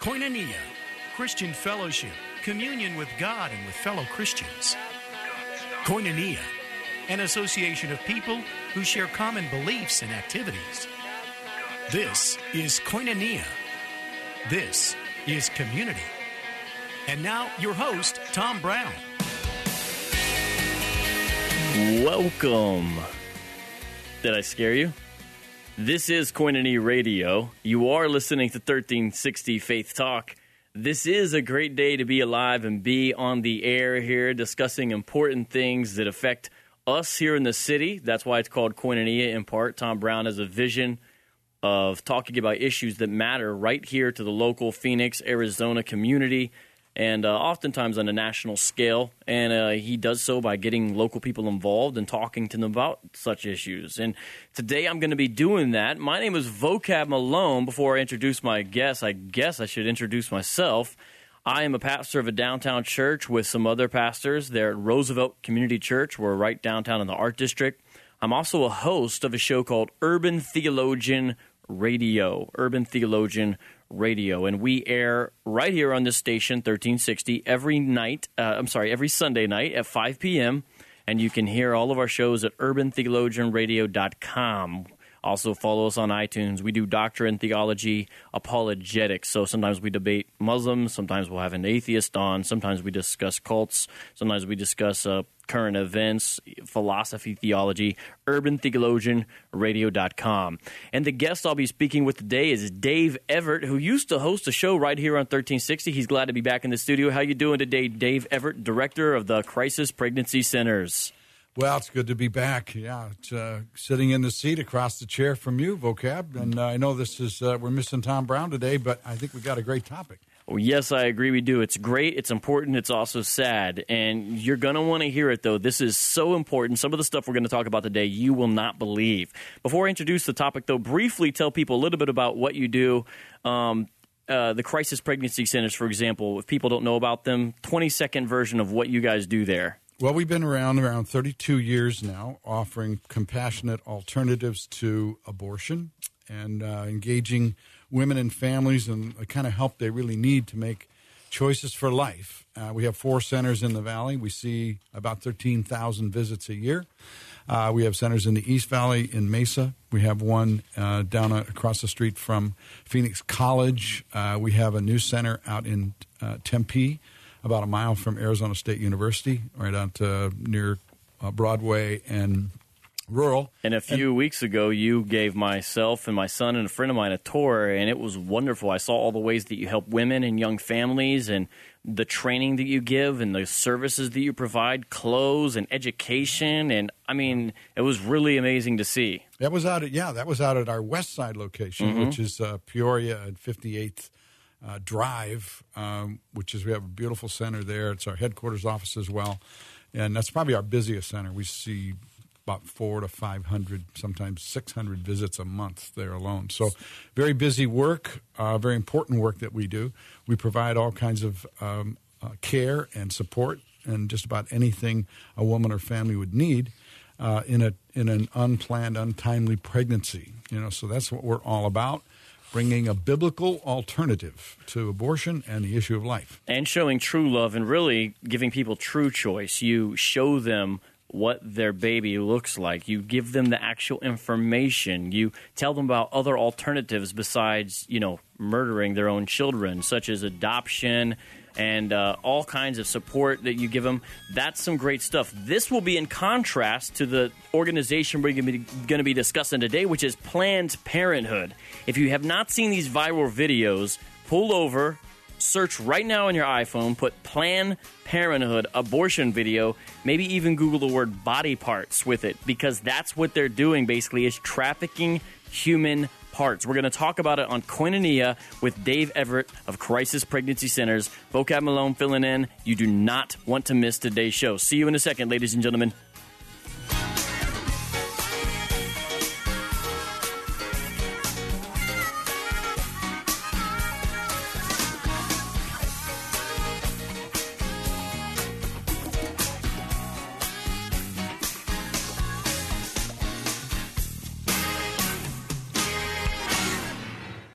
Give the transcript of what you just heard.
Koinonia, Christian fellowship, communion with God and with fellow Christians. Koinonia, an association of people who share common beliefs and activities. This is Koinonia. This is community. And now, your host, Tom Brown. Welcome. Did I scare you? This is Koinonia Radio. You are listening to 1360 Faith Talk. This is a great day to be alive and be on the air here discussing important things that affect us here in the city. That's why it's called Koinonia in part. Tom Brown has a vision of talking about issues that matter right here to the local Phoenix, Arizona community and uh, oftentimes on a national scale. And uh, he does so by getting local people involved and talking to them about such issues. And today I'm going to be doing that. My name is Vocab Malone. Before I introduce my guest, I guess I should introduce myself. I am a pastor of a downtown church with some other pastors. They're at Roosevelt Community Church. We're right downtown in the Art District. I'm also a host of a show called Urban Theologian Radio. Urban Theologian Radio, and we air right here on this station, 1360, every night. Uh, I'm sorry, every Sunday night at 5 p.m. And you can hear all of our shows at urbantheologianradio.com. Also, follow us on iTunes. We do doctrine, theology, apologetics. So sometimes we debate Muslims, sometimes we'll have an atheist on, sometimes we discuss cults, sometimes we discuss uh, current events, philosophy, theology, urbantheologianradio.com. And the guest I'll be speaking with today is Dave Everett, who used to host a show right here on 1360. He's glad to be back in the studio. How you doing today, Dave Everett, director of the Crisis Pregnancy Centers? Well, it's good to be back. Yeah, uh, sitting in the seat across the chair from you, Vocab. And uh, I know this is uh, we're missing Tom Brown today, but I think we got a great topic. Well, yes, I agree. We do. It's great. It's important. It's also sad, and you're going to want to hear it. Though this is so important. Some of the stuff we're going to talk about today, you will not believe. Before I introduce the topic, though, briefly tell people a little bit about what you do. Um, uh, the crisis pregnancy centers, for example, if people don't know about them, 20 second version of what you guys do there. Well, we've been around around 32 years now, offering compassionate alternatives to abortion and uh, engaging women and families and the kind of help they really need to make choices for life. Uh, we have four centers in the valley. We see about 13,000 visits a year. Uh, we have centers in the East Valley in Mesa. We have one uh, down across the street from Phoenix College. Uh, we have a new center out in uh, Tempe about a mile from Arizona State University, right out uh, near uh, Broadway and rural. And a few and, weeks ago, you gave myself and my son and a friend of mine a tour, and it was wonderful. I saw all the ways that you help women and young families, and the training that you give, and the services that you provide, clothes and education, and I mean, it was really amazing to see. That was out at yeah, that was out at our West Side location, mm-hmm. which is uh, Peoria at 58th uh, Drive, um, which is we have a beautiful center there. It's our headquarters office as well, and that's probably our busiest center. We see about four to five hundred, sometimes six hundred visits a month there alone. So, very busy work, uh, very important work that we do. We provide all kinds of um, uh, care and support, and just about anything a woman or family would need. Uh, in a in an unplanned, untimely pregnancy, you know, so that's what we're all about bringing a biblical alternative to abortion and the issue of life. And showing true love and really giving people true choice. You show them what their baby looks like. You give them the actual information. You tell them about other alternatives besides, you know, murdering their own children, such as adoption and uh, all kinds of support that you give them. That's some great stuff. This will be in contrast to the organization we're going to be discussing today, which is Planned Parenthood. If you have not seen these viral videos, pull over, search right now on your iPhone, put Planned Parenthood abortion video, maybe even Google the word body parts with it, because that's what they're doing basically is trafficking human parts. We're going to talk about it on Koinonia with Dave Everett of Crisis Pregnancy Centers. Vocab Malone filling in. You do not want to miss today's show. See you in a second, ladies and gentlemen.